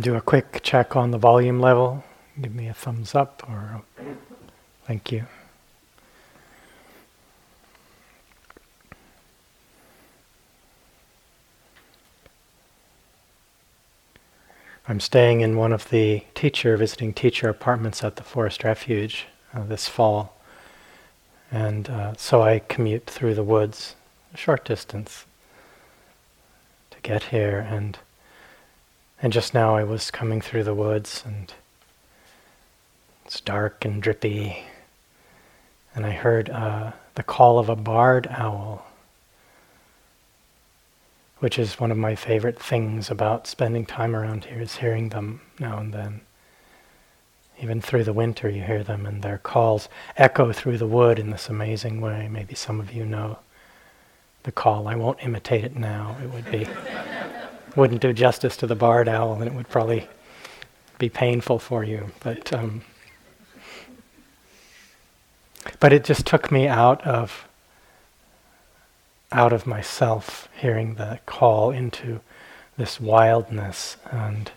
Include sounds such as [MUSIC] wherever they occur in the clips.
do a quick check on the volume level. Give me a thumbs up or thank you. I'm staying in one of the teacher, visiting teacher apartments at the Forest Refuge uh, this fall. And uh, so I commute through the woods a short distance to get here. And, and just now I was coming through the woods and it's dark and drippy. And I heard uh, the call of a barred owl which is one of my favorite things about spending time around here is hearing them now and then. Even through the winter you hear them and their calls echo through the wood in this amazing way. Maybe some of you know the call. I won't imitate it now. It would be wouldn't do justice to the barred owl and it would probably be painful for you. But um, but it just took me out of out of myself, hearing the call into this wildness and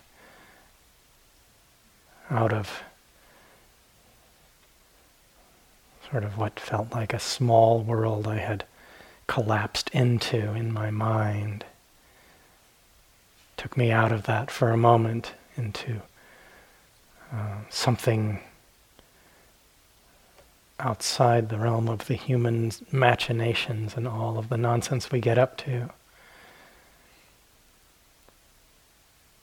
out of sort of what felt like a small world I had collapsed into in my mind. Took me out of that for a moment into uh, something outside the realm of the human machinations and all of the nonsense we get up to.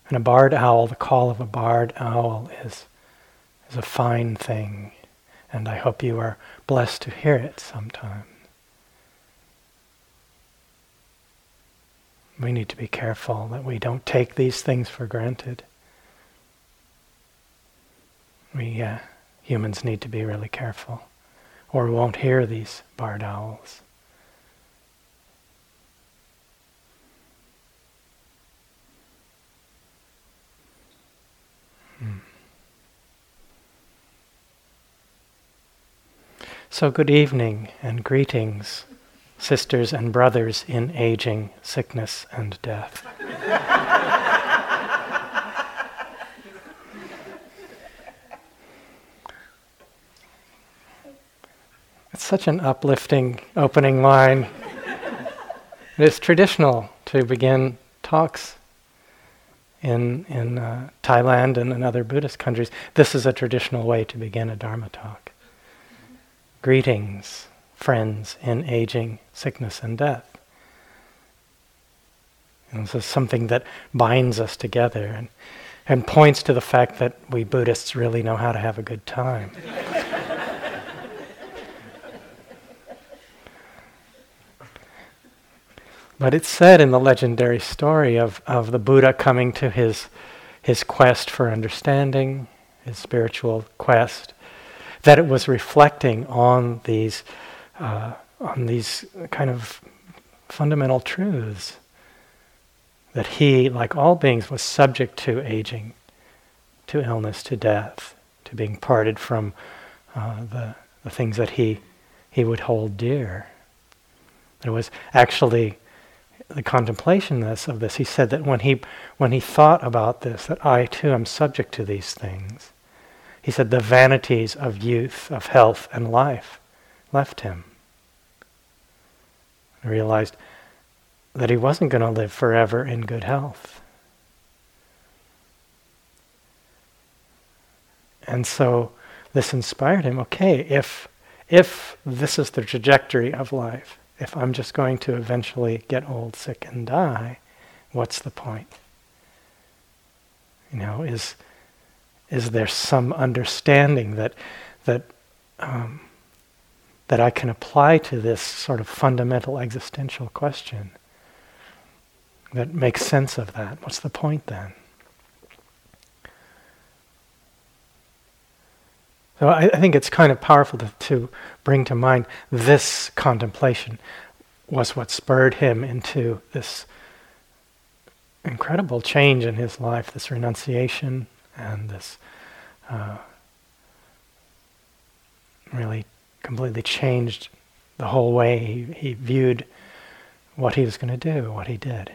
And a barred owl, the call of a barred owl is, is a fine thing, and I hope you are blessed to hear it sometime. We need to be careful that we don't take these things for granted. We uh, humans need to be really careful or we won't hear these barred owls. Hmm. So, good evening and greetings, sisters and brothers in aging, sickness, and death. It's such an uplifting opening line. it's traditional to begin talks in, in uh, Thailand and in other Buddhist countries. This is a traditional way to begin a Dharma talk. Greetings, friends in aging, sickness, and death. And this is something that binds us together and, and points to the fact that we Buddhists really know how to have a good time. [LAUGHS] But it's said in the legendary story of, of the Buddha coming to his, his quest for understanding, his spiritual quest, that it was reflecting on these, uh, on these kind of fundamental truths. That he, like all beings, was subject to aging, to illness, to death, to being parted from uh, the, the things that he, he would hold dear. It was actually the contemplation of this, he said that when he, when he thought about this, that I too am subject to these things, he said the vanities of youth, of health, and life left him. I realized that he wasn't going to live forever in good health. And so this inspired him okay, if, if this is the trajectory of life, if I'm just going to eventually get old, sick, and die, what's the point? You know, is is there some understanding that that um, that I can apply to this sort of fundamental existential question that makes sense of that? What's the point then? So I, I, think it's kind of powerful to, to bring to mind this contemplation was what spurred him into this incredible change in his life, this renunciation and this uh, really completely changed the whole way he, he viewed what he was going to do, what he did.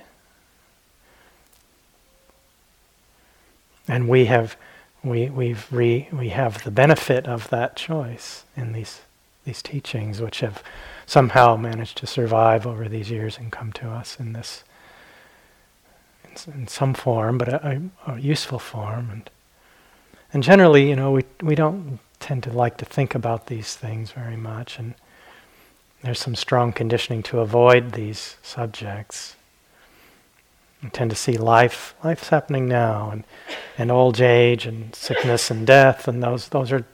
and we have we we've re, we have the benefit of that choice in these these teachings, which have somehow managed to survive over these years and come to us in this in, in some form, but a, a, a, useful form. And and generally, you know, we we don't tend to like to think about these things very much, and there's some strong conditioning to avoid these subjects. We tend to see life, life's happening now, and, and old age, and sickness, and death, and those those are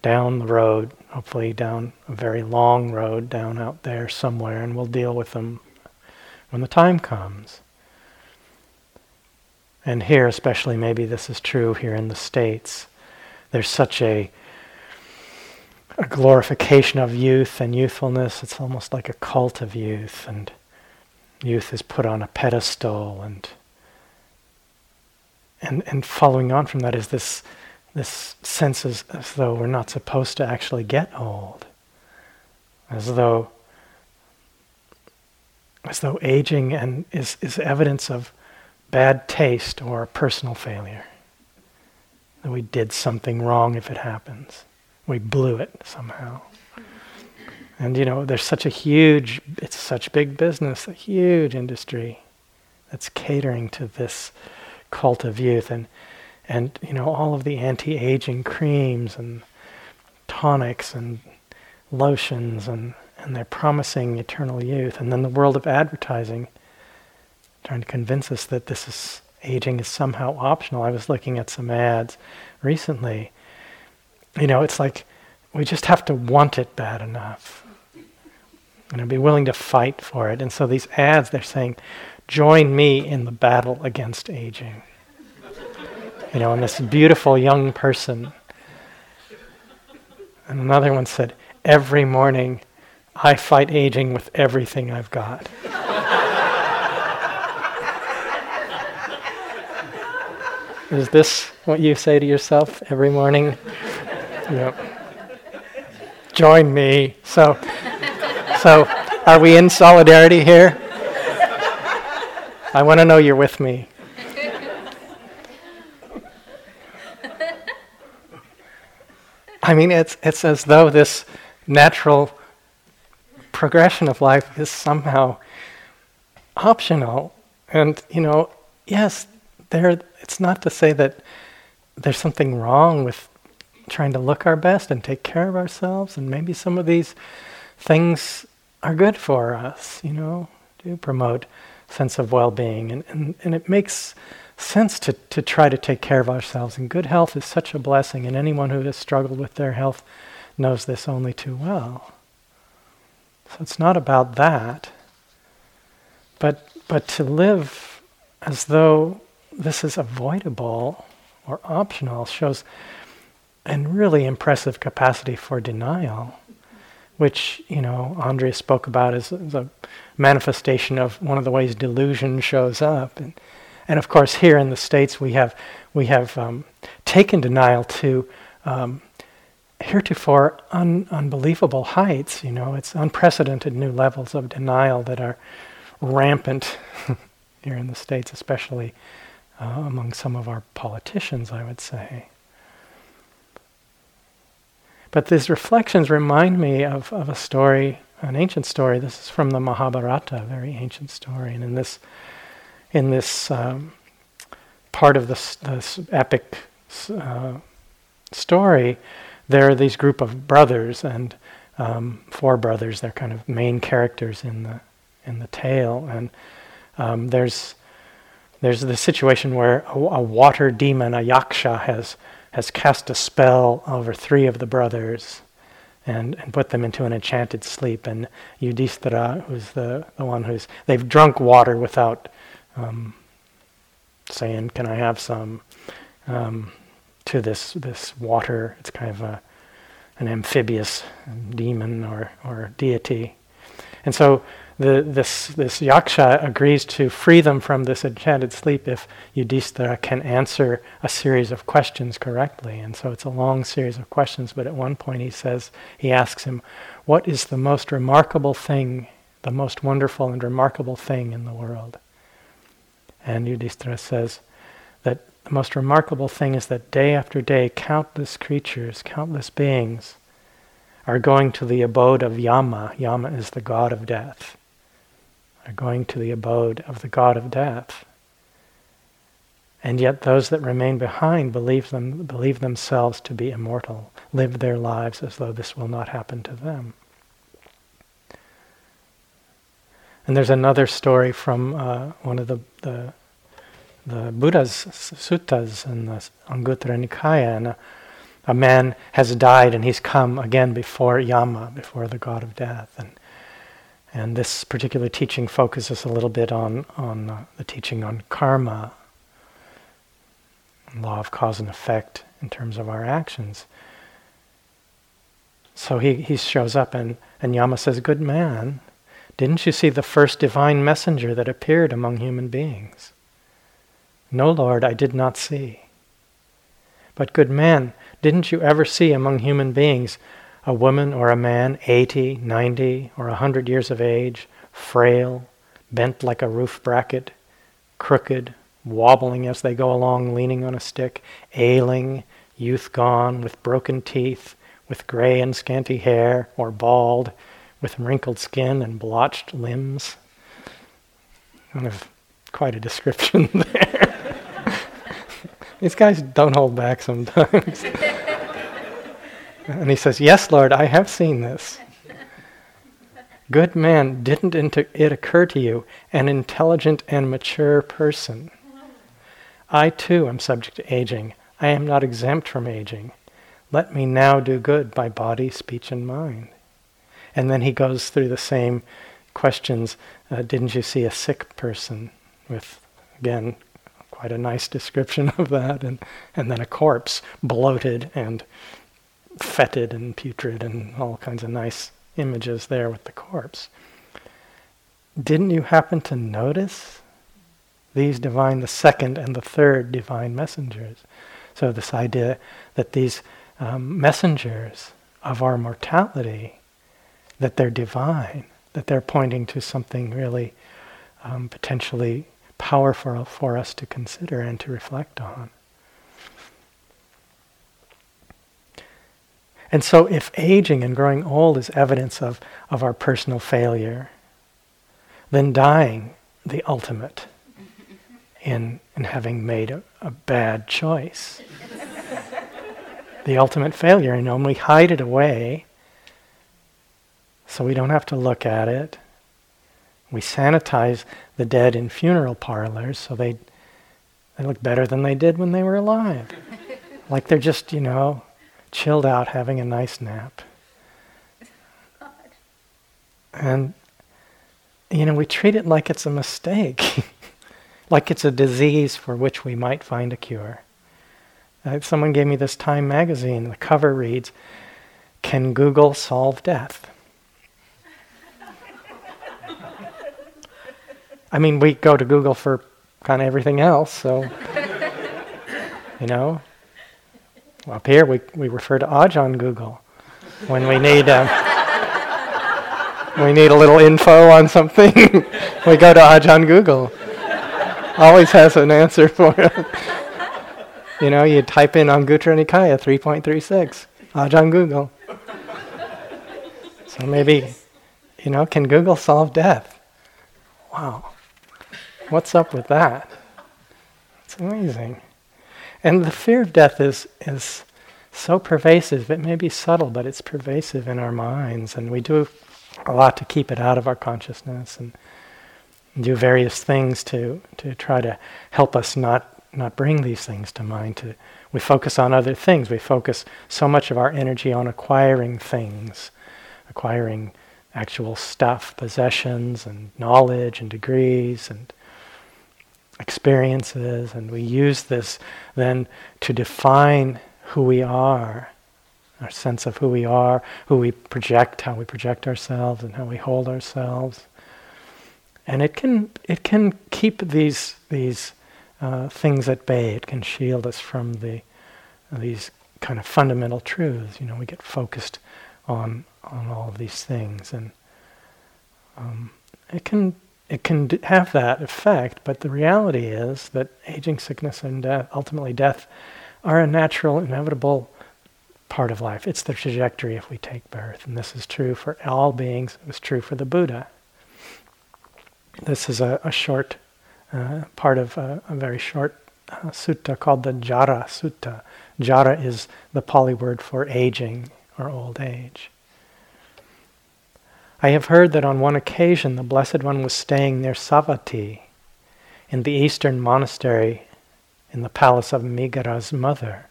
down the road, hopefully down a very long road down out there somewhere, and we'll deal with them when the time comes. And here, especially, maybe this is true here in the States, there's such a a glorification of youth and youthfulness. It's almost like a cult of youth, and youth is put on a pedestal, and and and following on from that is this this sense as, as though we're not supposed to actually get old, as though as though aging and is, is evidence of bad taste or personal failure. That we did something wrong if it happens. We blew it somehow. And you know, there's such a huge, it's such big business, a huge industry that's catering to this cult of youth and and you know all of the anti-aging creams and tonics and lotions and and they're promising eternal youth and then the world of advertising trying to convince us that this is aging is somehow optional. I was looking at some ads recently you know, it's like we just have to want it bad enough. And be willing to fight for it. And so these ads, they're saying, join me in the battle against aging. You know, and this beautiful young person. And another one said, every morning I fight aging with everything I've got. [LAUGHS] Is this what you say to yourself every morning? Yep. Join me. So, so are we in solidarity here? I want to know you're with me. I mean, it's, it's as though this natural progression of life is somehow optional. And, you know, yes, there, it's not to say that there's something wrong with trying to look our best and take care of ourselves. And maybe some of these things are good for us, you know, do promote sense of well-being. And, and, and it makes sense to, to try to take care of ourselves. And good health is such a blessing. And anyone who has struggled with their health knows this only too well. So it's not about that. But, but to live as though this is avoidable or optional shows and really impressive capacity for denial, which you know Andrea spoke about as, as, a manifestation of one of the ways delusion shows up, and and of course here in the states we have we have um, taken denial to um, heretofore un- unbelievable heights. You know, it's unprecedented new levels of denial that are rampant [LAUGHS] here in the states, especially uh, among some of our politicians, I would say. But these reflections remind me of, of a story, an ancient story. This is from the Mahabharata, a very ancient story. And in this, in this um, part of this, this epic uh, story, there are these group of brothers and um, four brothers. They're kind of main characters in the in the tale. And um, there's there's the situation where a, a water demon, a yaksha, has has cast a spell over three of the brothers and, and put them into an enchanted sleep. And Yudhishthira, who's the, the one who's, they've drunk water without um, saying, Can I have some? Um, to this, this water. It's kind of a, an amphibious demon or, or deity. And so the, this, this yaksha agrees to free them from this enchanted sleep if Yudhishthira can answer a series of questions correctly. And so it's a long series of questions, but at one point he says, he asks him, What is the most remarkable thing, the most wonderful and remarkable thing in the world? And Yudhishthira says that the most remarkable thing is that day after day, countless creatures, countless beings are going to the abode of Yama. Yama is the god of death. Are going to the abode of the god of death. And yet those that remain behind believe, them, believe themselves to be immortal, live their lives as though this will not happen to them. And there's another story from uh, one of the, the, the Buddha's suttas in the Anguttara Nikaya, and a, a, man has died and he's come again before Yama, before the god of death. And, and this particular teaching focuses a little bit on, on uh, the teaching on karma, law of cause and effect in terms of our actions. So he, he shows up and, and Yama says, Good man, didn't you see the first divine messenger that appeared among human beings? No, Lord, I did not see. But, good man, didn't you ever see among human beings a woman or a man, 80, 90, or a 100 years of age, frail, bent like a roof bracket, crooked, wobbling as they go along, leaning on a stick, ailing, youth gone, with broken teeth, with gray and scanty hair, or bald, with wrinkled skin and blotched limbs. Kind of quite a description [LAUGHS] there. [LAUGHS] These guys don't hold back sometimes. [LAUGHS] and he says, Yes, Lord, I have seen this. Good man, didn't it occur to you, an intelligent and mature person? I too am subject to aging. I am not exempt from aging. Let me now do good by body, speech, and mind. And then he goes through the same questions. Uh, didn't you see a sick person? With, again, quite a nice description [LAUGHS] of that. And, and then a corpse, bloated and fetid and putrid, and all kinds of nice images there with the corpse. Didn't you happen to notice these divine, the second and the third divine messengers? So, this idea that these um, messengers of our mortality that they're divine, that they're pointing to something really um, potentially powerful for us to consider and to reflect on. And so, if aging and growing old is evidence of, of our personal failure, then dying, the ultimate in, in having made a, a bad choice. the ultimate failure, and when we hide it away, so we don't have to look at it. We sanitize the dead in funeral parlors so they, they look better than they did when they were alive. like they're just, you know, chilled out having a nice nap. And, you know, we treat it like it's a mistake, [LAUGHS] like it's a disease for which we might find a cure. Uh, someone gave me this Time magazine. The cover reads, Can Google solve death? I mean, we go to Google for kind of everything else, so, [LAUGHS] you know. Up here, we, we refer to Ajahn Google when we need. Uh, we need a little info on something, [LAUGHS] we go to Ajahn Google. Always has an answer for [LAUGHS] it. you know, you type in Anguttara Nikaya 3.36, Ajahn Google. So maybe, you know, can Google solve death? Wow. What's up with that? It's amazing. And the fear of death is, is so pervasive. It may be subtle, but it's pervasive in our minds. And we do a lot to keep it out of our consciousness and do various things to, to try to help us not, not bring these things to mind. To, we focus on other things. We focus so much of our energy on acquiring things, acquiring actual stuff, possessions, and knowledge, and degrees, and experiences, and we use this then to define who we are, our sense of who we are, who we project, how we project ourselves, and how we hold ourselves. And it can it can keep these these uh, things at bay. It can shield us from the these kind of fundamental truths. You know, we get focused on on all of these things, and um, it can it can have that effect, but the reality is that aging, sickness, and death, ultimately death, are a natural, inevitable part of life. It's the trajectory if we take birth. And this is true for all beings. It was true for the Buddha. This is a, a short uh, part of a, a very short uh, sutta called the Jara Sutta. Jara is the Pali word for aging or old age. I have heard that on one occasion the Blessed One was staying near Savatthi in the eastern monastery in the palace of Migara's mother.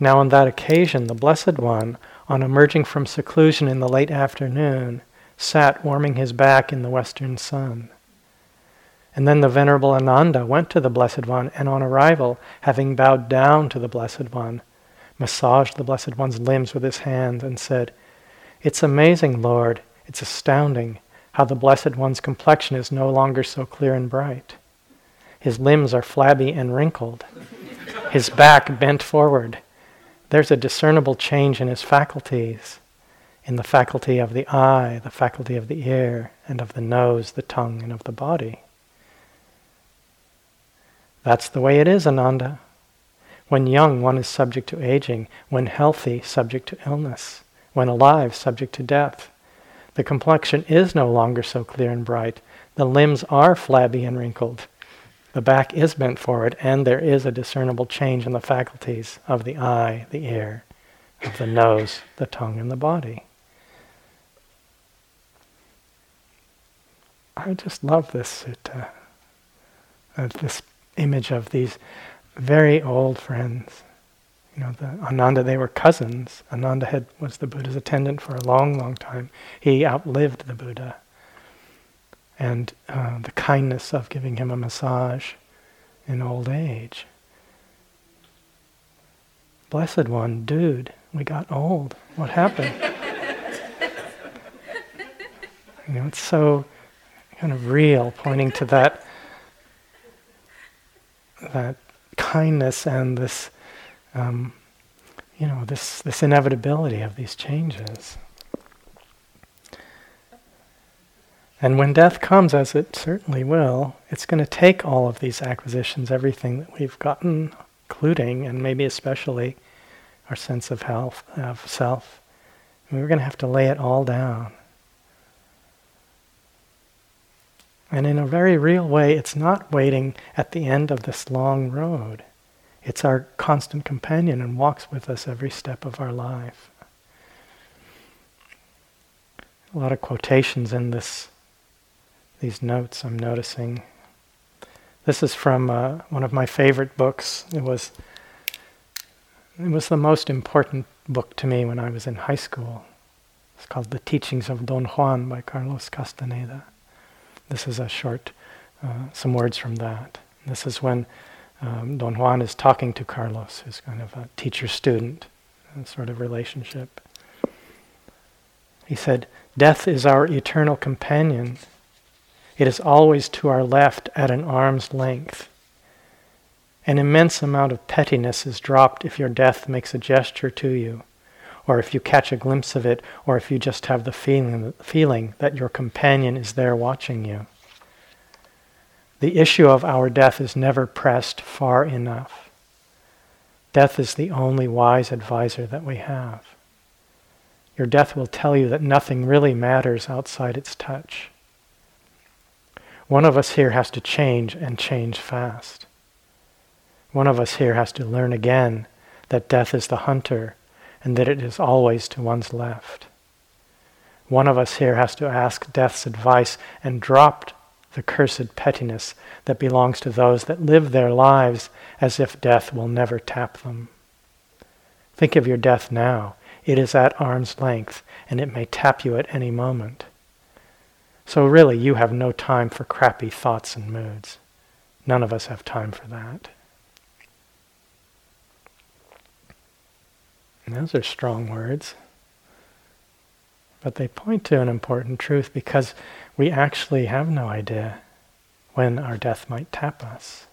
Now, on that occasion, the Blessed One, on emerging from seclusion in the late afternoon, sat warming his back in the western sun. And then the Venerable Ananda went to the Blessed One, and on arrival, having bowed down to the Blessed One, massaged the Blessed One's limbs with his hands and said, It's amazing, Lord, it's astounding how the Blessed One's complexion is no longer so clear and bright. His limbs are flabby and wrinkled, his back bent forward. There's a discernible change in his faculties in the faculty of the eye, the faculty of the ear, and of the nose, the tongue, and of the body. That's the way it is, Ananda. When young, one is subject to aging. When healthy, subject to illness. When alive, subject to death. The complexion is no longer so clear and bright. The limbs are flabby and wrinkled. The back is bent forward, and there is a discernible change in the faculties of the eye, the ear, of the nose, the tongue, and the body. I just love this sutta, uh, this image of these very old friends. You know, the Ananda, they were cousins. Ananda had, was the Buddha's attendant for a long, long time. He outlived the Buddha. And uh, the kindness of giving him a massage in old age. Blessed One, dude, we got old. What happened? [LAUGHS] you know, it's so kind of real, pointing to that that kindness and this, um, you know, this this inevitability of these changes. And when death comes, as it certainly will, it's going to take all of these acquisitions, everything that we've gotten, including and maybe especially our sense of health, of self. And we're going to have to lay it all down. And in a very real way, it's not waiting at the end of this long road. It's our constant companion and walks with us every step of our life. A lot of quotations in this, these notes I'm noticing. This is from uh, one of my favorite books. It was, it was the most important book to me when I was in high school. It's called The Teachings of Don Juan by Carlos Castaneda. This is a short, uh, some words from that. This is when um, Don Juan is talking to Carlos, who's kind of a teacher-student sort of relationship. He said, Death is our eternal companion. It is always to our left at an arm's length. An immense amount of pettiness is dropped if your death makes a gesture to you or if you catch a glimpse of it, or if you just have the feeling, feeling that your companion is there watching you. The issue of our death is never pressed far enough. Death is the only wise advisor that we have. Your death will tell you that nothing really matters outside its touch. One of us here has to change and change fast. One of us here has to learn again that death is the hunter and that it is always to one's left. One of us here has to ask death's advice and drop the cursed pettiness that belongs to those that live their lives as if death will never tap them. Think of your death now. It is at arm's length, and it may tap you at any moment. So, really, you have no time for crappy thoughts and moods. None of us have time for that. And those are strong words. But they point to an important truth because we actually have no idea when our death might tap us.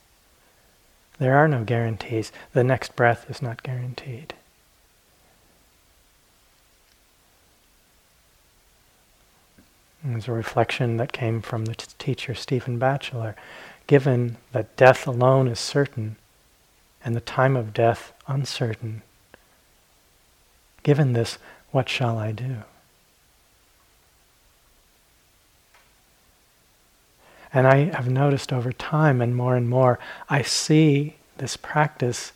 There are no guarantees. The next breath is not guaranteed. It was a reflection that came from the t- teacher Stephen Batchelor. Given that death alone is certain and the time of death uncertain, given this, what shall I do? And I have noticed over time and more and more, I see this practice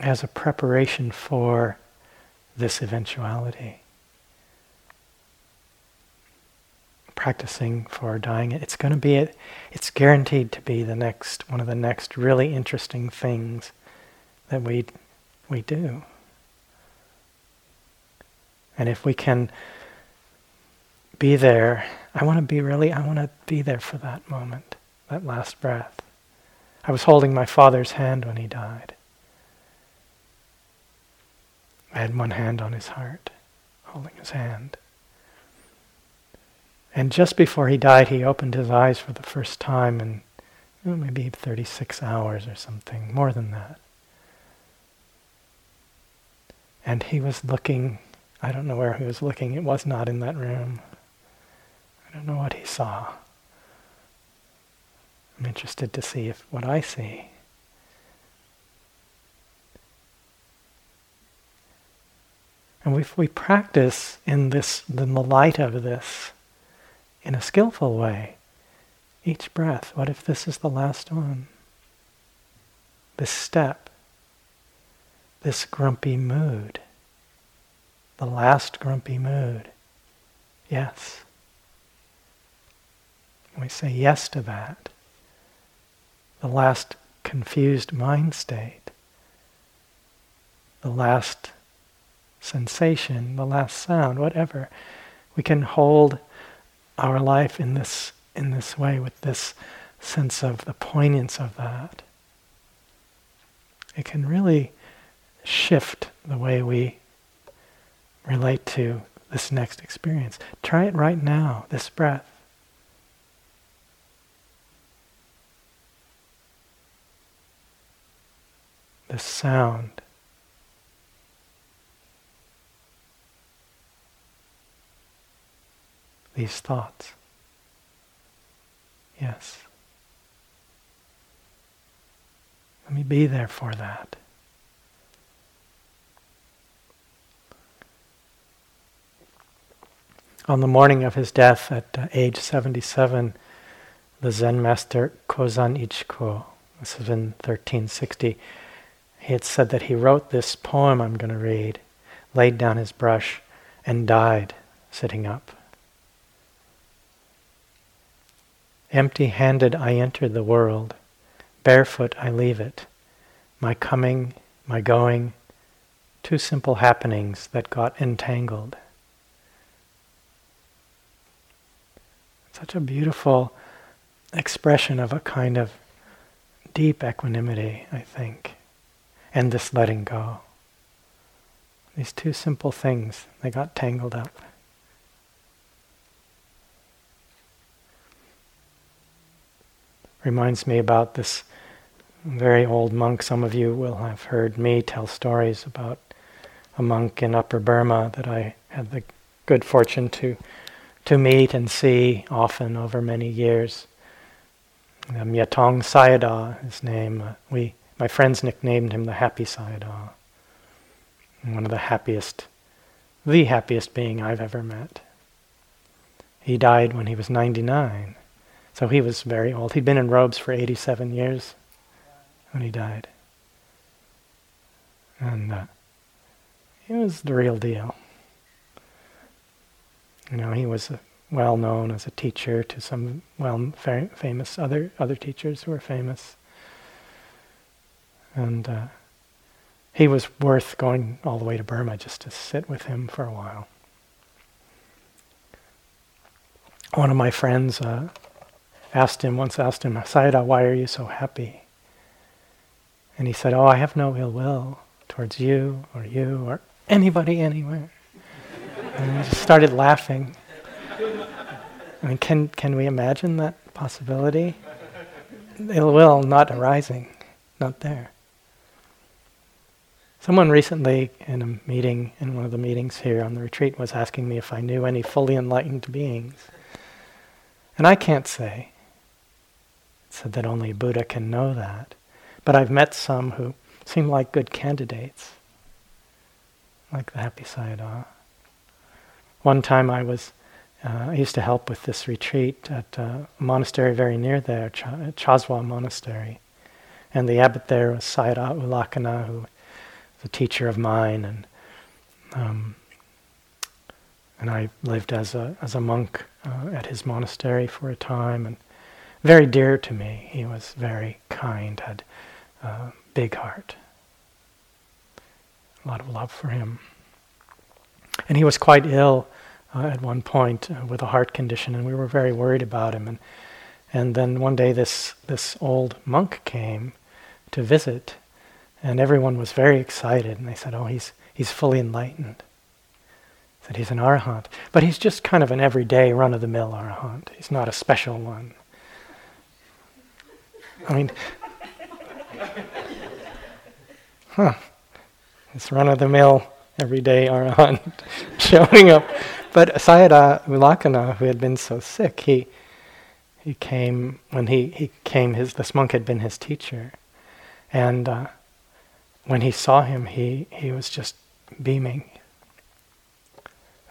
as a preparation for this eventuality. Practicing for dying, it's going to be, it's guaranteed to be the next, one of the next really interesting things that we, we do. And if we can be there, I want to be really, I want to be there for that moment, that last breath. I was holding my father's hand when he died. I had one hand on his heart, holding his hand. And just before he died, he opened his eyes for the first time in oh, maybe 36 hours or something, more than that. And he was looking, I don't know where he was looking, it was not in that room. I don't know what he saw. I'm interested to see if what I see. And if we practice in this, in the light of this, in a skillful way, each breath, what if this is the last one? This step, this grumpy mood, the last grumpy mood. Yes. We say yes to that. The last confused mind state. The last sensation, the last sound, whatever. We can hold our life in this in this way with this sense of the poignance of that. It can really shift the way we relate to this next experience. Try it right now, this breath. This sound. these thoughts. Yes. Let me be there for that. On the morning of his death at uh, age 77, the Zen master Kozan Ichikyo, this was in 1360, he had said that he wrote this poem I'm going to read, laid down his brush, and died sitting up. Empty handed I enter the world, barefoot I leave it. My coming, my going, two simple happenings that got entangled. Such a beautiful expression of a kind of deep equanimity, I think, and this letting go. These two simple things, they got tangled up. reminds me about this very old monk. Some of you will have heard me tell stories about a monk in Upper Burma that I had the good fortune to to meet and see often over many years. Um, Myatong Sayadaw, his name. Uh, we, my friends nicknamed him the Happy Sayadaw. One of the happiest, the happiest being I've ever met. He died when he was 99. So he was very old. He'd been in robes for 87 years when he died. And uh, he was the real deal. You know, he was uh, well known as a teacher to some well famous other other teachers who were famous. And uh, he was worth going all the way to Burma just to sit with him for a while. One of my friends, uh, asked him, once asked him, Sayadaw, why are you so happy? And he said, Oh, I have no ill will towards you or you or anybody anywhere. and he just started laughing. I mean, can, can we imagine that possibility? Ill will not arising, not there. Someone recently in a meeting, in one of the meetings here on the retreat, was asking me if I knew any fully enlightened beings. And I can't say. It said that only Buddha can know that. But I've met some who seem like good candidates, like the Happy Sayadaw. One time I was, uh, I used to help with this retreat at a monastery very near there, Ch- Chazwa Monastery. And the abbot there was Sayadaw Ulakana, who a teacher of mine, and um, and I lived as a as a monk uh, at his monastery for a time, and very dear to me. He was very kind, had a big heart, a lot of love for him, and he was quite ill uh, at one point uh, with a heart condition, and we were very worried about him. And and then one day, this this old monk came to visit, and everyone was very excited, and they said, "Oh, he's he's fully enlightened." That he's an arahant, but he's just kind of an everyday, run-of-the-mill arahant. He's not a special one. I mean, huh? This run-of-the-mill, everyday arahant [LAUGHS] showing up. But Sayadaw Ulakana, who had been so sick, he he came when he, he came. His this monk had been his teacher, and uh, when he saw him, he he was just beaming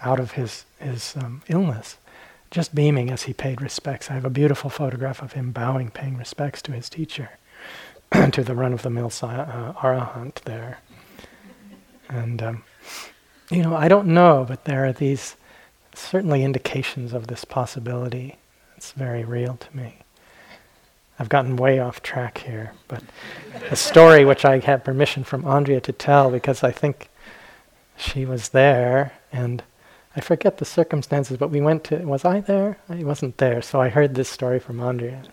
out of his his um, illness, just beaming as he paid respects. I have a beautiful photograph of him bowing, paying respects to his teacher, [CLEARS THROAT] to the run-of-the-mill uh, arahant there. And um, you know, I don't know, but there are these certainly indications of this possibility. It's very real to me. I've gotten way off track here, but a story which I had permission from Andrea to tell because I think she was there and I forget the circumstances, but we went to, was I there? I wasn't there, so I heard this story from Andrea.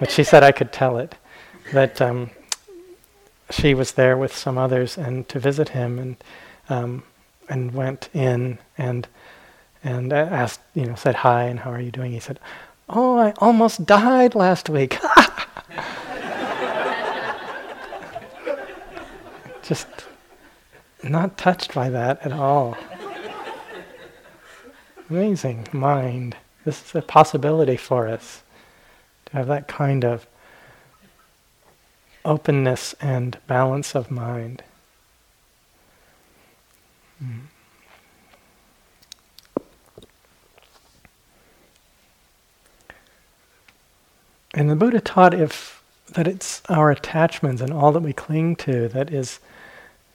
but she said I could tell it. That um, she was there with some others and to visit him and um, and went in and and asked, you know, said hi and how are you doing? He said, Oh, I almost died last week. [LAUGHS] Just not touched by that at all. Amazing mind. This is a possibility for us to have that kind of openness and balance of mind. Mm. And the Buddha taught if that it's our attachments and all that we cling to that is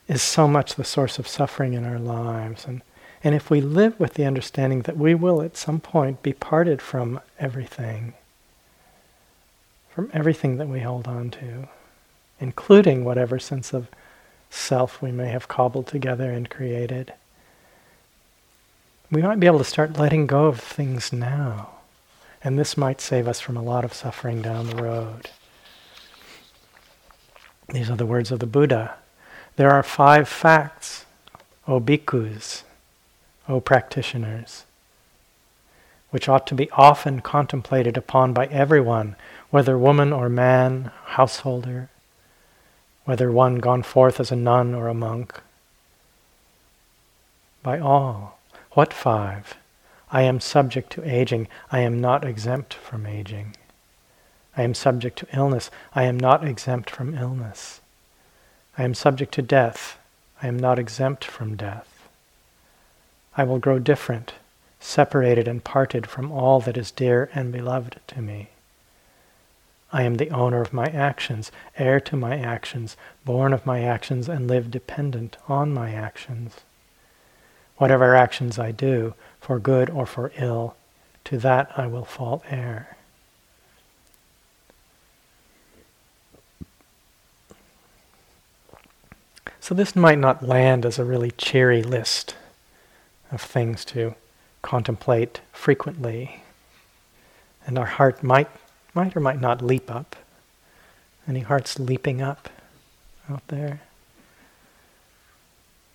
is so much the source of suffering in our lives. And and if we live with the understanding that we will at some point be parted from everything, from everything that we hold on to, including whatever sense of self we may have cobbled together and created, we might be able to start letting go of things now. And this might save us from a lot of suffering down the road. These are the words of the Buddha. There are five facts, O bhikkhus, O practitioners, which ought to be often contemplated upon by everyone, whether woman or man, householder, whether one gone forth as a nun or a monk. By all. What five? I am subject to aging. I am not exempt from aging. I am subject to illness. I am not exempt from illness. I am subject to death. I am not exempt from death. I will grow different, separated and parted from all that is dear and beloved to me. I am the owner of my actions, heir to my actions, born of my actions, and live dependent on my actions. Whatever actions I do, for good or for ill, to that I will fall heir. So this might not land as a really cheery list of things to contemplate frequently. And our heart might, might or might not leap up. Any hearts leaping up out there?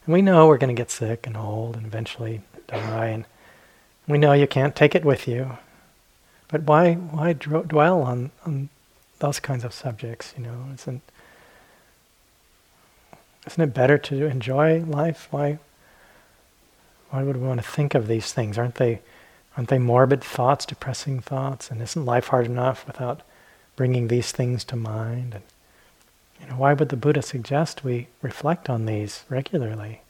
And we know we're going to get sick and old and eventually die, and we know you can't take it with you. But why, why dwell on, on those kinds of subjects? You know, isn't Isn't it better to enjoy life? Why, why would we want to think of these things? Aren't they, aren't they morbid thoughts, depressing thoughts? And isn't life hard enough without bringing these things to mind? And, you know, why would the Buddha suggest we reflect on these regularly?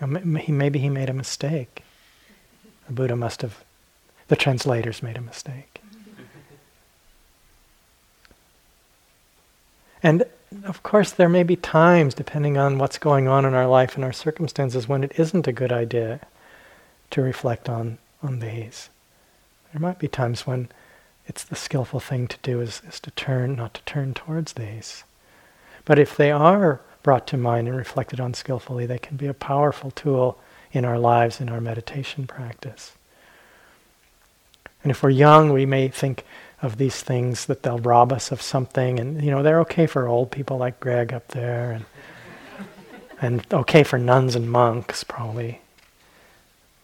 Maybe he made a mistake. The Buddha must have, the translators made a mistake. And of course, there may be times, depending on what's going on in our life and our circumstances, when it isn't a good idea to reflect on, on these. There might be times when it's the skillful thing to do is, is to turn, not to turn towards these. But if they are brought to mind and reflected on skillfully, they can be a powerful tool in our lives, in our meditation practice. And if we're young, we may think, of these things that they'll rob us of something and you know they're okay for old people like Greg up there and and okay for nuns and monks probably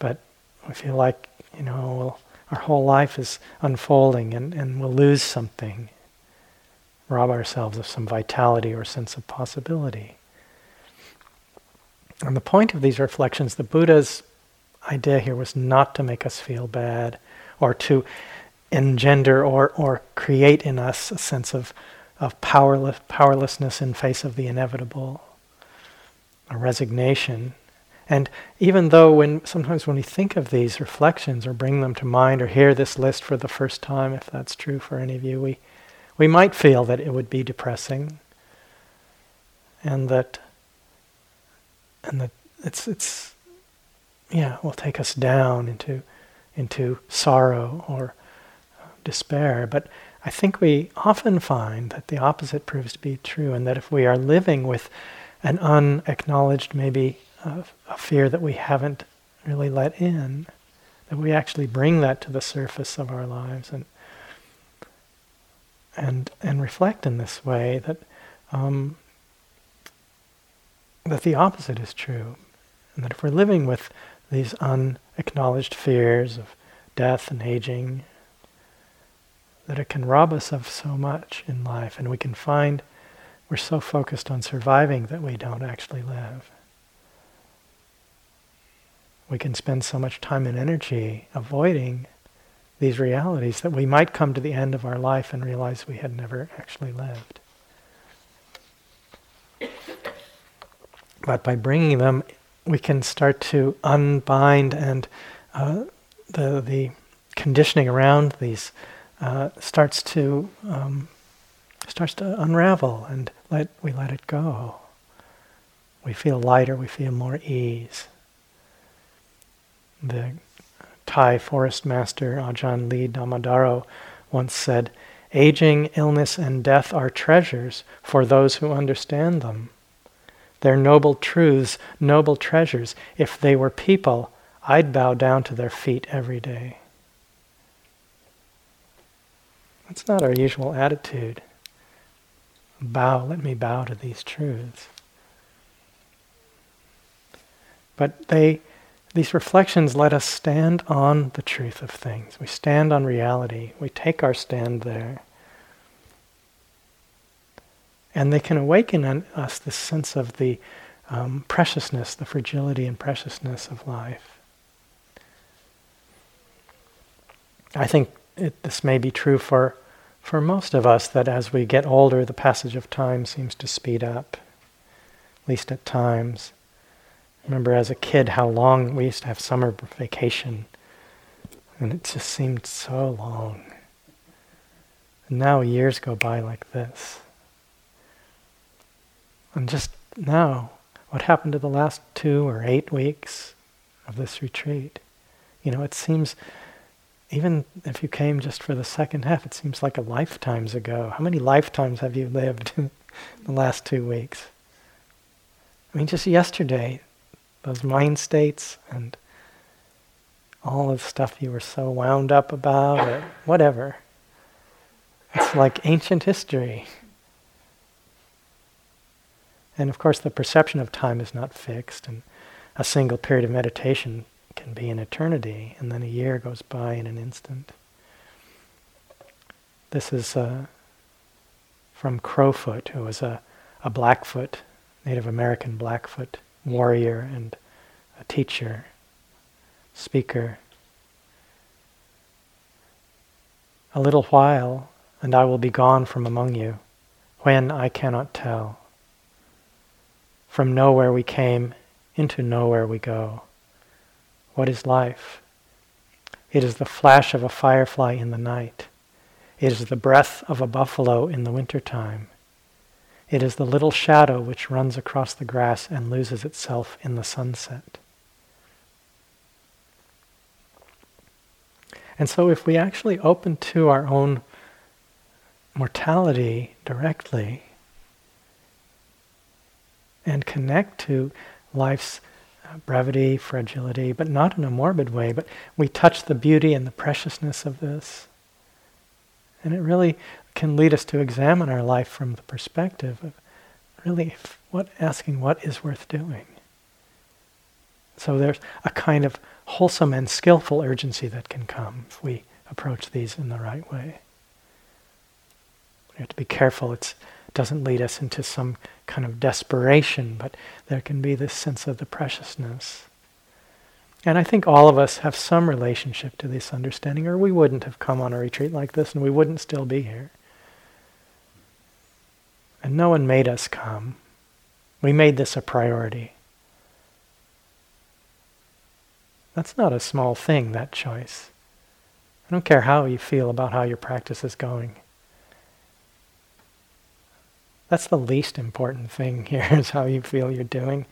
but we feel like you know we'll, our whole life is unfolding and, and we'll lose something rob ourselves of some vitality or sense of possibility and the point of these reflections the buddha's idea here was not to make us feel bad or to engender or, or create in us a sense of, of powerless, powerlessness in face of the inevitable, a resignation. And even though when sometimes when we think of these reflections or bring them to mind or hear this list for the first time, if that's true for any of you, we, we might feel that it would be depressing and that and that it's it's yeah, will take us down into into sorrow or despair. But I think we often find that the opposite proves to be true, and that if we are living with an unacknowledged, maybe uh, a fear that we haven't really let in, that we actually bring that to the surface of our lives and and and reflect in this way that um, that the opposite is true, and that if we're living with these unacknowledged fears of death and aging that it can rob us of so much in life, and we can find we're so focused on surviving that we don't actually live. We can spend so much time and energy avoiding these realities that we might come to the end of our life and realize we had never actually lived. But by bringing them, we can start to unbind and uh, the the conditioning around these uh, starts to um, starts to unravel, and let we let it go. We feel lighter. We feel more ease. The Thai forest master Ajahn Lee Dhammadharo once said, "Aging, illness, and death are treasures for those who understand them." They're noble truths, noble treasures. If they were people, I'd bow down to their feet every day. That's not our usual attitude. Bow, let me bow to these truths. But they, these reflections let us stand on the truth of things. We stand on reality. We take our stand there. And they can awaken in us this sense of the um, preciousness, the fragility and preciousness of life. I think it, this may be true for, for most of us that as we get older, the passage of time seems to speed up, at least at times. remember as a kid how long we used to have summer vacation, and it just seemed so long. And now years go by like this. And just now, what happened to the last two or eight weeks of this retreat? You know, it seems even if you came just for the second half, it seems like a lifetimes ago. How many lifetimes have you lived in [LAUGHS] the last two weeks? I mean, just yesterday, those mind states and all the stuff you were so wound up about, or whatever. It's like ancient history. And of course, the perception of time is not fixed, and a single period of meditation can be an eternity, and then a year goes by in an instant. This is uh, from Crowfoot, who was a, a Blackfoot Native American Blackfoot warrior and a teacher, speaker. A little while, and I will be gone from among you. When I cannot tell. From nowhere we came, into nowhere we go. What is life? It is the flash of a firefly in the night. It is the breath of a buffalo in the winter time. It is the little shadow which runs across the grass and loses itself in the sunset. And so, if we actually open to our own mortality directly and connect to life's uh, brevity, fragility, but not in a morbid way, but we touch the beauty and the preciousness of this. And it really can lead us to examine our life from the perspective of really what asking what is worth doing. So there's a kind of wholesome and skillful urgency that can come if we approach these in the right way. We have to be careful it doesn't lead us into some kind of desperation, but there can be this sense of the preciousness. And I think all of us have some relationship to this understanding, or we wouldn't have come on a retreat like this and we wouldn't still be here. And no one made us come. We made this a priority. That's not a small thing, that choice. I don't care how you feel about how your practice is going. That's the least important thing here [LAUGHS] is how you feel you're doing.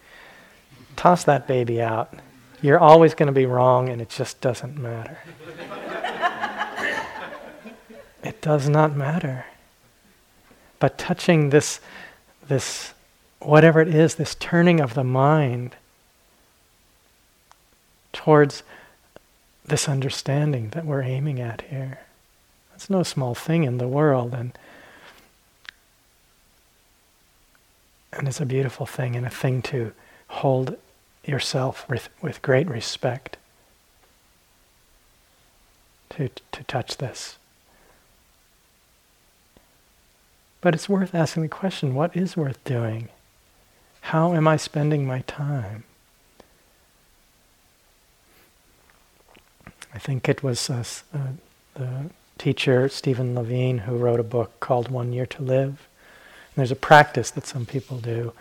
Toss that baby out. You're always going to be wrong and it just doesn't matter. [LAUGHS] it does not matter. But touching this, this, whatever it is, this turning of the mind towards this understanding that we're aiming at here. That's no small thing in the world, and and it's a beautiful thing and a thing to hold yourself with, with great respect. To to touch this. But it's worth asking the question what is worth doing? How am I spending my time? I think it was uh, uh, the teacher, Stephen Levine, who wrote a book called One Year to Live. There's a practice that some people do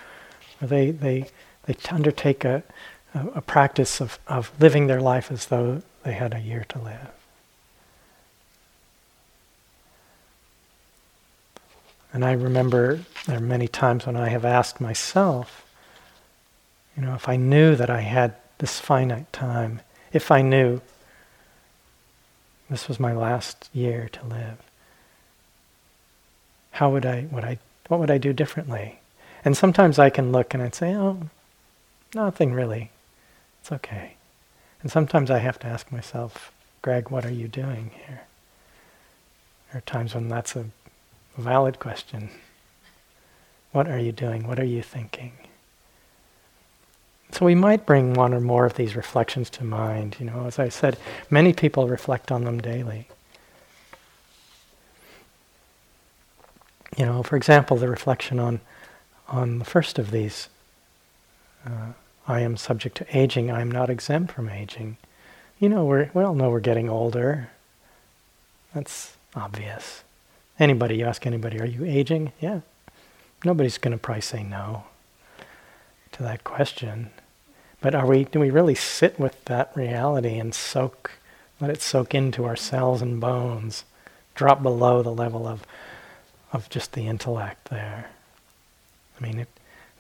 where they, they, they undertake a, a, a practice of, of living their life as though they had a year to live. And I remember there are many times when I have asked myself, you know, if I knew that I had this finite time, if I knew this was my last year to live, how would I, would I, what would I do differently? And sometimes I can look and I'd say, oh, nothing really. It's okay. And sometimes I have to ask myself, Greg, what are you doing here? There are times when that's a valid question. What are you doing? What are you thinking? So we might bring one or more of these reflections to mind. You know, as I said, many people reflect on them daily. You know, for example, the reflection on on the first of these. Uh, I am subject to aging. I am not exempt from aging. You know, we we all know we're getting older. That's obvious. Anybody, you ask anybody, are you aging? Yeah. Nobody's going to probably say no to that question. But are we, do we really sit with that reality and soak, let it soak into our cells and bones, drop below the level of, of just the intellect there? I mean, it,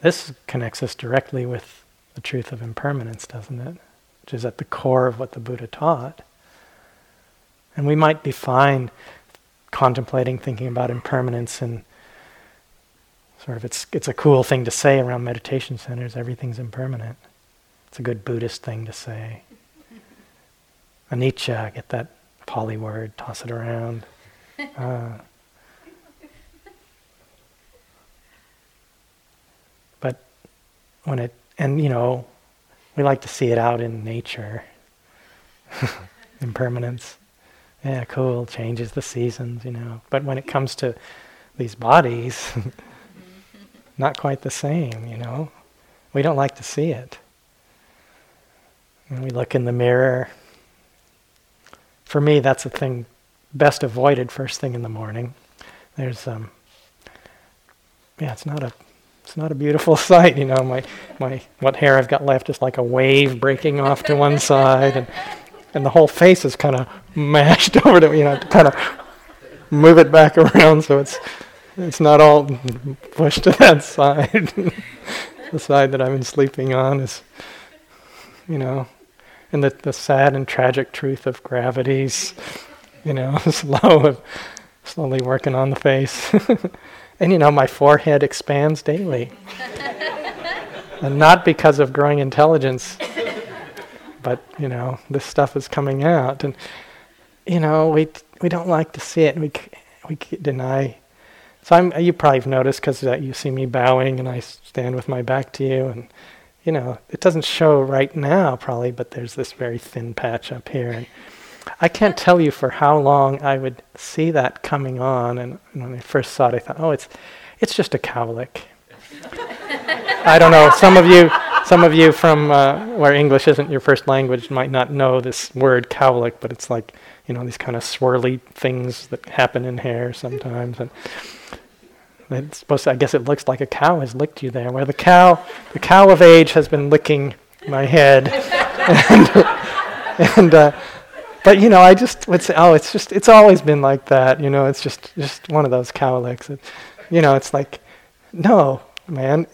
this connects us directly with the truth of impermanence, doesn't it? Which is at the core of what the Buddha taught. And we might define contemplating, thinking about impermanence, and sort of it's it's a cool thing to say around meditation centers. Everything's impermanent. It's a good Buddhist thing to say. Anicca, get that Pali word, toss it around. [LAUGHS] Uh, when it and you know, we like to see it out in nature. [LAUGHS] Impermanence yeah, cool, changes the seasons, you know. But when it comes to these bodies, [LAUGHS] not quite the same, you know. We don't like to see it. And we look in the mirror. For me, that's the thing best avoided first thing in the morning. There's um yeah, it's not a it's not a beautiful [LAUGHS] sight, you know, my my what hair I've got left is like a wave breaking off to one [LAUGHS] side and and the whole face is kind of mashed [LAUGHS] over to you know to kind of move it back around so it's it's not all pushed to that side. the side that I've been sleeping on is, you know, and the, the sad and tragic truth of gravity's, you know, slow, slowly working on the face. [LAUGHS] and, you know, my forehead expands daily. and not because of growing intelligence, but, you know, this stuff is coming out. And, you know, we, we don't like to see it. We, we deny so I'm, you probably have noticed because you see me bowing and I stand with my back to you, and you know it doesn't show right now probably, but there's this very thin patch up here, and I can't tell you for how long I would see that coming on, and, and when I first saw it, I thought, oh, it's it's just a cowlick. [LAUGHS] I don't know. Some of you, some of you from uh, where English isn't your first language might not know this word cowlick, but it's like you know these kind of swirly things that happen in hair sometimes, and it's supposed to, I guess it looks like a cow has licked you there, where the cow, the cow of age has been licking my head. [LAUGHS] and, and uh, but you know, I just would say, oh, it's just, it's always been like that. You know, it's just, just one of those cowlicks. You know, it's like, no, man,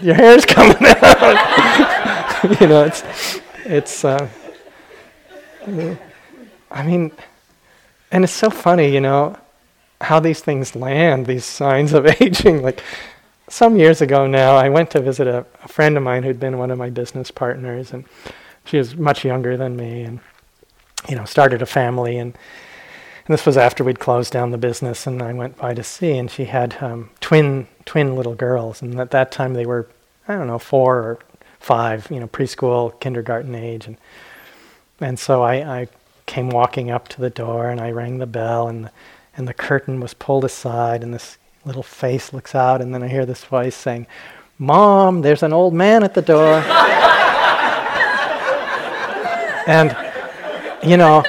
your hair's coming out. [LAUGHS] you know, it's, it's. Uh, I mean, and it's so funny, you know how these things land, these signs of [LAUGHS] aging. Like some years ago now, I went to visit a, a friend of mine who'd been one of my business partners, and she was much younger than me, and you know, started a family, and, and this was after we'd closed down the business, and I went by to see, and she had um, twin twin little girls, and at that time they were, I don't know, four or five, you know, preschool, kindergarten age, and and so I, I came walking up to the door, and I rang the bell, and the, and the curtain was pulled aside, and this little face looks out, and then I hear this voice saying, Mom, there's an old man at the door. [LAUGHS] and, you know,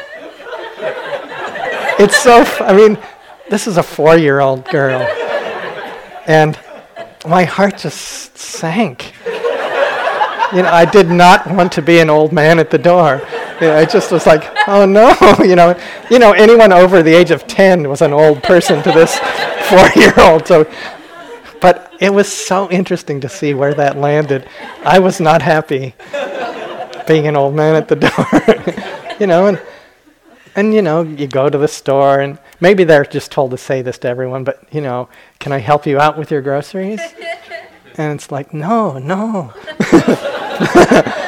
it's so, f- I mean, this is a four year old girl. And my heart just sank. You know, I did not want to be an old man at the door. Yeah, I just was like, oh no, [LAUGHS] you know, you know, anyone over the age of ten was an old person to this four-year-old. So, but it was so interesting to see where that landed. I was not happy being an old man at the door, [LAUGHS] you know, and and you know, you go to the store and maybe they're just told to say this to everyone, but you know, can I help you out with your groceries? [LAUGHS] And it's like, no, no [LAUGHS]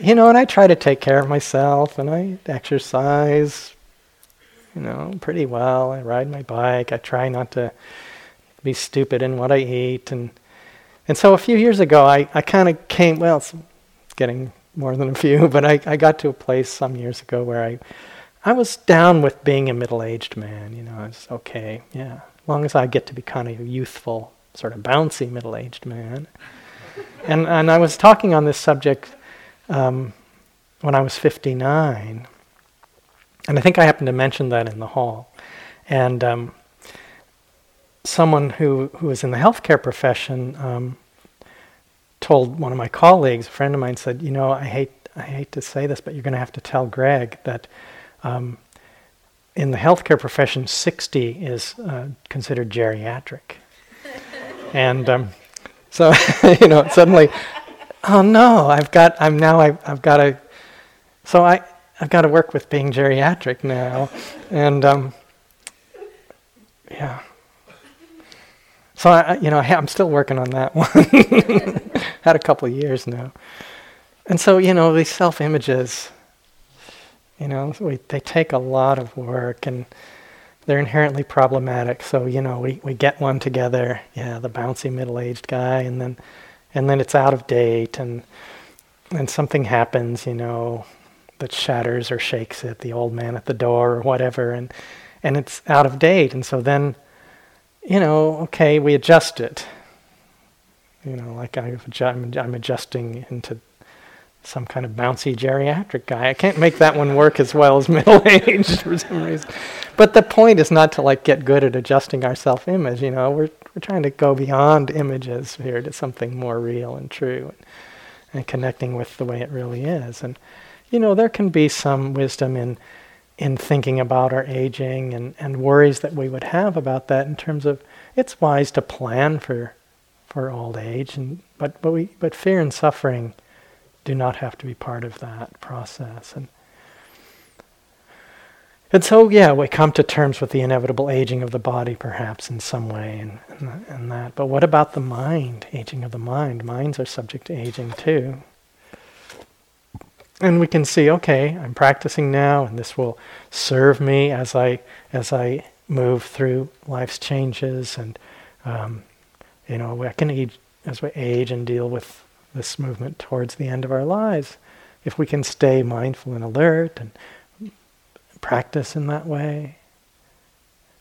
you know, and I try to take care of myself and I exercise, you know, pretty well. I ride my bike. I try not to be stupid in what I eat. And, and so a few years ago, I, I kind of came, well, it's getting more than a few, but I, I got to a place some years ago where I, I was down with being a middle aged man. You know, it's okay, yeah. As long as I get to be kind of a youthful, sort of bouncy middle aged man. and, and I was talking on this subject um, when I was 59. And I think I happened to mention that in the hall. And um, someone who, who was in the healthcare profession um, told one of my colleagues, a friend of mine, said, You know, I hate, I hate to say this, but you're going to have to tell Greg that um, in the healthcare profession, 60 is uh, considered geriatric. [LAUGHS] and um, so, [LAUGHS] you know, suddenly oh no, I've got, I'm now, I, I've got to, so I, I've got to work with being geriatric now. And, um, yeah. So, I, you know, I, am still working on that one. [LAUGHS] [LAUGHS] Had a couple years now. And so, you know, these self images, you know, we, they take a lot of work and they're inherently problematic. So, you know, we, we get one together, yeah, the bouncy middle aged guy, and then and then it's out of date and and something happens, you know, that shatters or shakes it, the old man at the door or whatever, and and it's out of date. And so then, you know, okay, we adjust it. You know, like I'm, I'm adjusting into some kind of bouncy geriatric guy. I can't make that one work as well as middle [LAUGHS] aged for some reason. But the point is not to like get good at adjusting our self image, you know, we're we're trying to go beyond images here to something more real and true and, and connecting with the way it really is. And you know, there can be some wisdom in in thinking about our aging and, and worries that we would have about that in terms of it's wise to plan for for old age and but but we but fear and suffering do not have to be part of that process. And and so, yeah, we come to terms with the inevitable aging of the body, perhaps in some way, and, and, and, that. But what about the mind? Aging of the mind. Minds are subject to aging too. And we can see, okay, I'm practicing now, and this will serve me as I as I move through life's changes, and um, you know, I can age as we age and deal with this movement towards the end of our lives. If we can stay mindful and alert and practice in that way.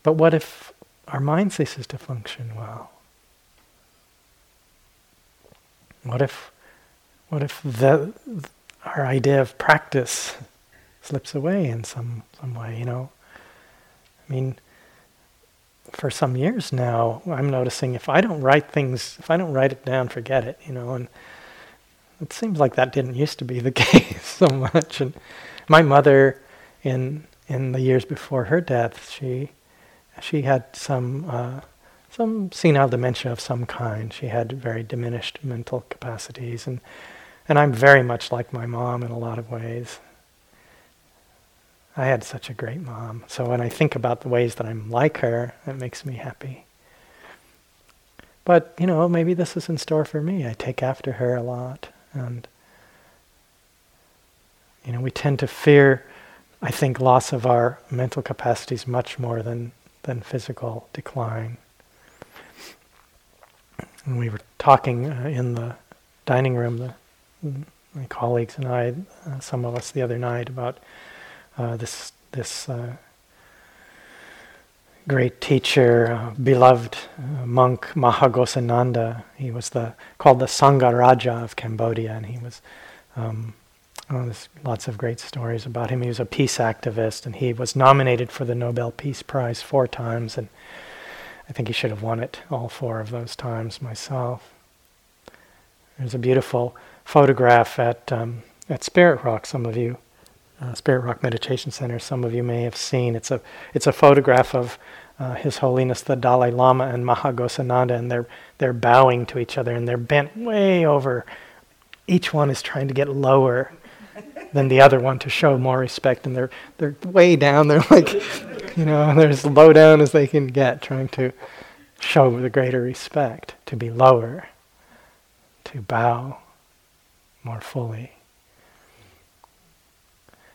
But what if our mind ceases to function well? What if, what if the, our idea of practice slips away in some, some way, you know? I mean, for some years now, I'm noticing if I don't write things, if I don't write it down, forget it, you know, and it seems like that didn't used to be the [LAUGHS] case so much. And my mother, in in the years before her death, she she had some uh, some senile dementia of some kind. She had very diminished mental capacities, and and I'm very much like my mom in a lot of ways. I had such a great mom. So when I think about the ways that I'm like her, it makes me happy. But, you know, maybe this is in store for me. I take after her a lot. And, you know, we tend to fear, I think, loss of our mental capacities much more than, than physical decline. And we were talking uh, in the dining room, the, my colleagues and I, uh, some of us the other night, about uh, this this uh, great teacher, uh, beloved uh, monk Maha Ghosananda. He was the called the Sangha Raja of Cambodia, and he was. Um, oh, there's lots of great stories about him. He was a peace activist, and he was nominated for the Nobel Peace Prize four times, and I think he should have won it all four of those times myself. There's a beautiful photograph at um, at Spirit Rock. Some of you, uh, Spirit Rock Meditation Center. Some of you may have seen. It's a it's a photograph of uh, His Holiness the Dalai Lama and Maha Ghosananda, and they're they're bowing to each other, and they're bent way over. Each one is trying to get lower than the other one to show more respect, and they're they're way down. They're like, you know, they're as low down as they can get, trying to show the greater respect, to be lower, to bow more fully.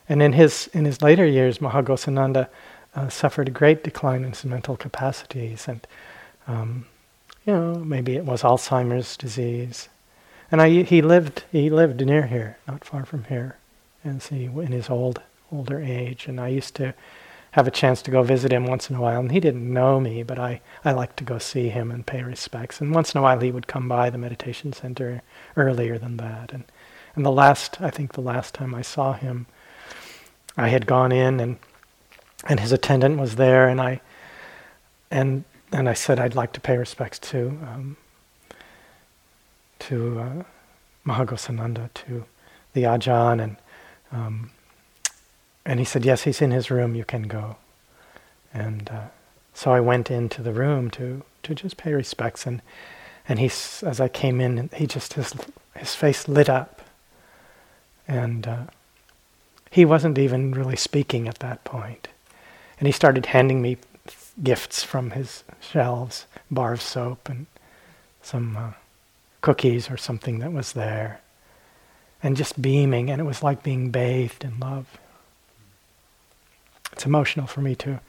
And in his in his later years, Maha Ghosananda uh, suffered a great decline in his mental capacities, and um, you know maybe it was Alzheimer's disease. And I, he lived he lived near here, not far from here, and see in his old older age. And I used to have a chance to go visit him once in a while. And he didn't know me, but I, I liked to go see him and pay respects. And once in a while he would come by the meditation center earlier than that. And, and the last, I think the last time I saw him, I had gone in and and his attendant was there, and I and and I said I'd like to pay respects to um, to uh, Maha Ghosananda, to the Ajahn, and um, and he said yes, he's in his room. You can go. And uh, so I went into the room to to just pay respects, and and he as I came in, he just his his face lit up, and. Uh, he wasn't even really speaking at that point. And he started handing me gifts from his shelves, bar of soap and some uh, cookies or something that was there. And just beaming, and it was like being bathed in love. It's emotional for me to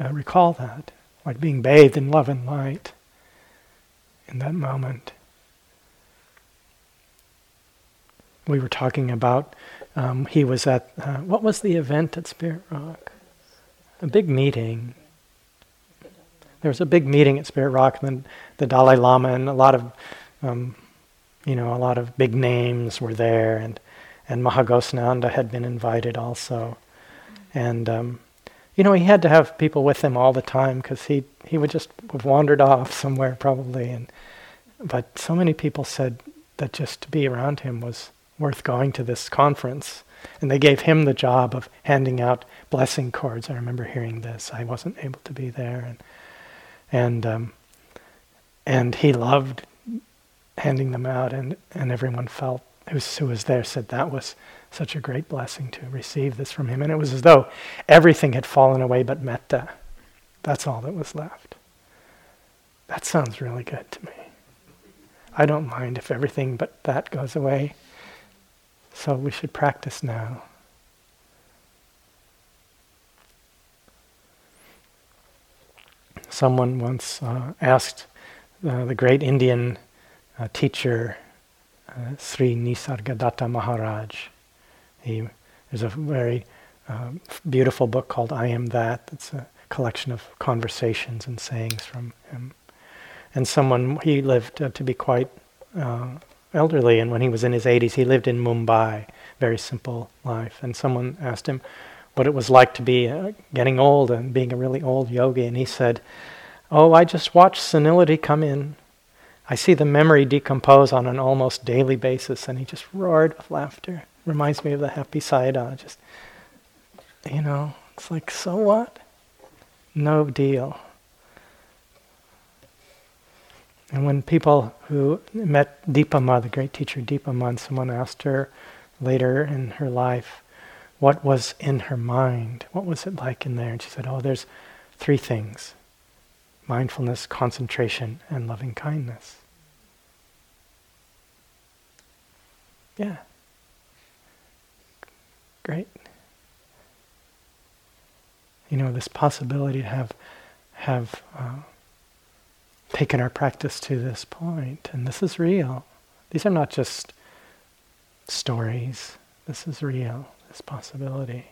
uh, recall that, like being bathed in love and light in that moment. We were talking about um, he was at, uh, what was the event at Spirit Rock? A big meeting. There was a big meeting at Spirit Rock, and the Dalai Lama and a lot of um, you know, a lot of big names were there, and and Maha Ghosananda had been invited also, and um, you know, he had to have people with him all the time because he he would just have wandered off somewhere probably, and but so many people said that just to be around him was worth going to this conference. And they gave him the job of handing out blessing cords. I remember hearing this. I wasn't able to be there, and and um, and he loved handing them out, and and everyone felt who who was there said that was such a great blessing to receive this from him, and it was as though everything had fallen away but metta. That's all that was left. That sounds really good to me. I don't mind if everything but that goes away. So we should practice now. Someone once uh, asked uh, the great Indian uh, teacher uh, Sri Nisargadatta Maharaj. He, there's a very uh, beautiful book called I Am That. It's a collection of conversations and sayings from him. And someone, he lived uh, to be quite elderly, and when he was in his 80s, he lived in Mumbai, very simple life. And someone asked him what it was like to be uh, getting old and being a really old yogi, and he said, "Oh, I just watch senility come in. I see the memory decompose on an almost daily basis." And he just roared with laughter. Reminds me of the happy Sayadaw. Just, you know, it's like, so what? No deal. And when people who met Dipa Ma, the great teacher Dipa Ma, and someone asked her later in her life, what was in her mind? What was it like in there? And she said, Oh, there's three things mindfulness, concentration, and loving kindness. Yeah. Great. You know, this possibility to have, have, uh, taken our practice to this point, and this is real. These are not just stories. This is real, this possibility,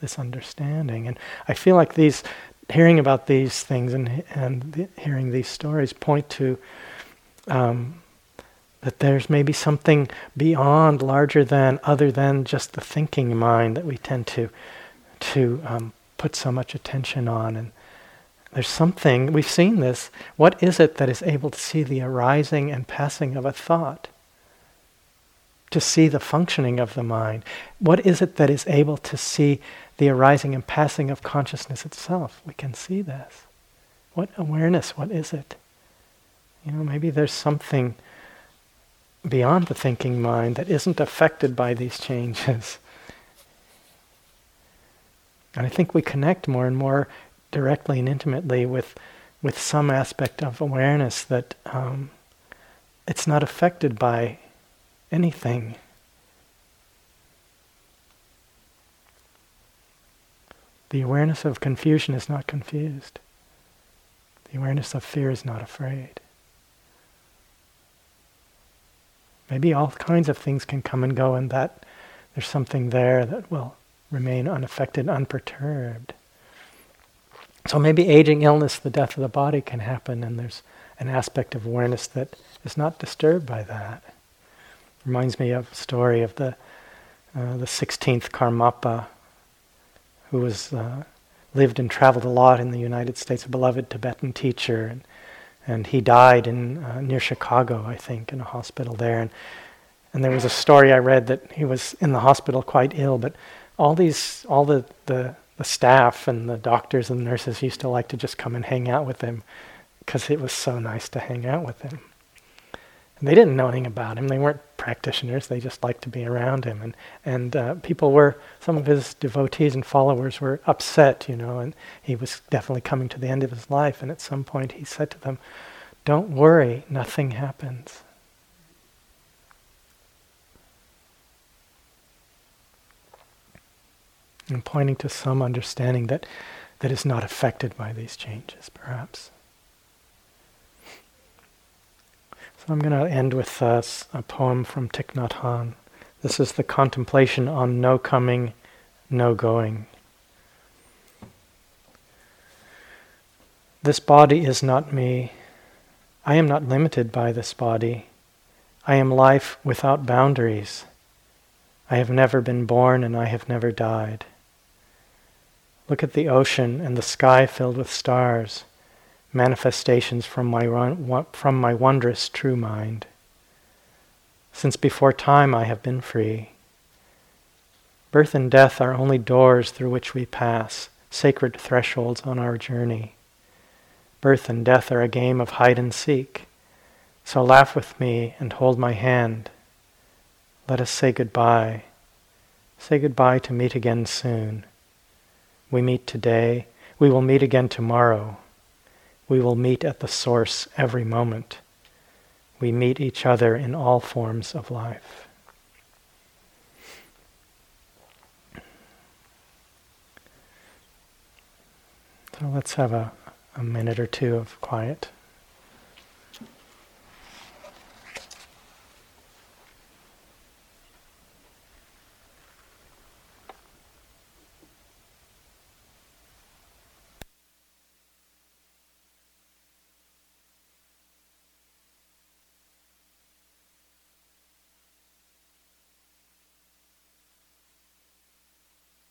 this understanding. And I feel like these, hearing about these things and, and the, hearing these stories point to um, that there's maybe something beyond, larger than, other than just the thinking mind that we tend to, to um, put so much attention on. And there's something, we've seen this. What is it that is able to see the arising and passing of a thought? To see the functioning of the mind? What is it that is able to see the arising and passing of consciousness itself? We can see this. What awareness? What is it? You know, maybe there's something beyond the thinking mind that isn't affected by these changes. [LAUGHS] And I think we connect more and more directly and intimately with with some aspect of awareness that um, it's not affected by anything. The awareness of confusion is not confused. The awareness of fear is not afraid. Maybe all kinds of things can come and go, and that there's something there that will remain unaffected, unperturbed. So maybe aging, illness, the death of the body can happen, and there's an aspect of awareness that is not disturbed by that. Reminds me of a story of the uh, the 16th Karmapa, who was uh, lived and traveled a lot in the United States, a beloved Tibetan teacher, and, and he died in uh, near Chicago, I think, in a hospital there. And and there was a story I read that he was in the hospital quite ill, but all these, all the the the staff and the doctors and nurses used to like to just come and hang out with him because it was so nice to hang out with him. And they didn't know anything about him. They weren't practitioners. They just liked to be around him. And and uh, people were some of his devotees and followers were upset, you know. And he was definitely coming to the end of his life. And at some point, he said to them, "Don't worry, nothing happens." And pointing to some understanding that, that is not affected by these changes, perhaps. So I'm going to end with uh, a poem from Thich Nhat Hanh. This is the contemplation on no coming, no going. This body is not me. I am not limited by this body. I am life without boundaries. I have never been born and I have never died. Look at the ocean and the sky filled with stars, manifestations from my, from my wondrous true mind. Since before time I have been free. Birth and death are only doors through which we pass, sacred thresholds on our journey. Birth and death are a game of hide and seek. So laugh with me and hold my hand. Let us say goodbye. Say goodbye to meet again soon. We meet today. We will meet again tomorrow. We will meet at the source every moment. We meet each other in all forms of life. So let's have a a minute or two of quiet.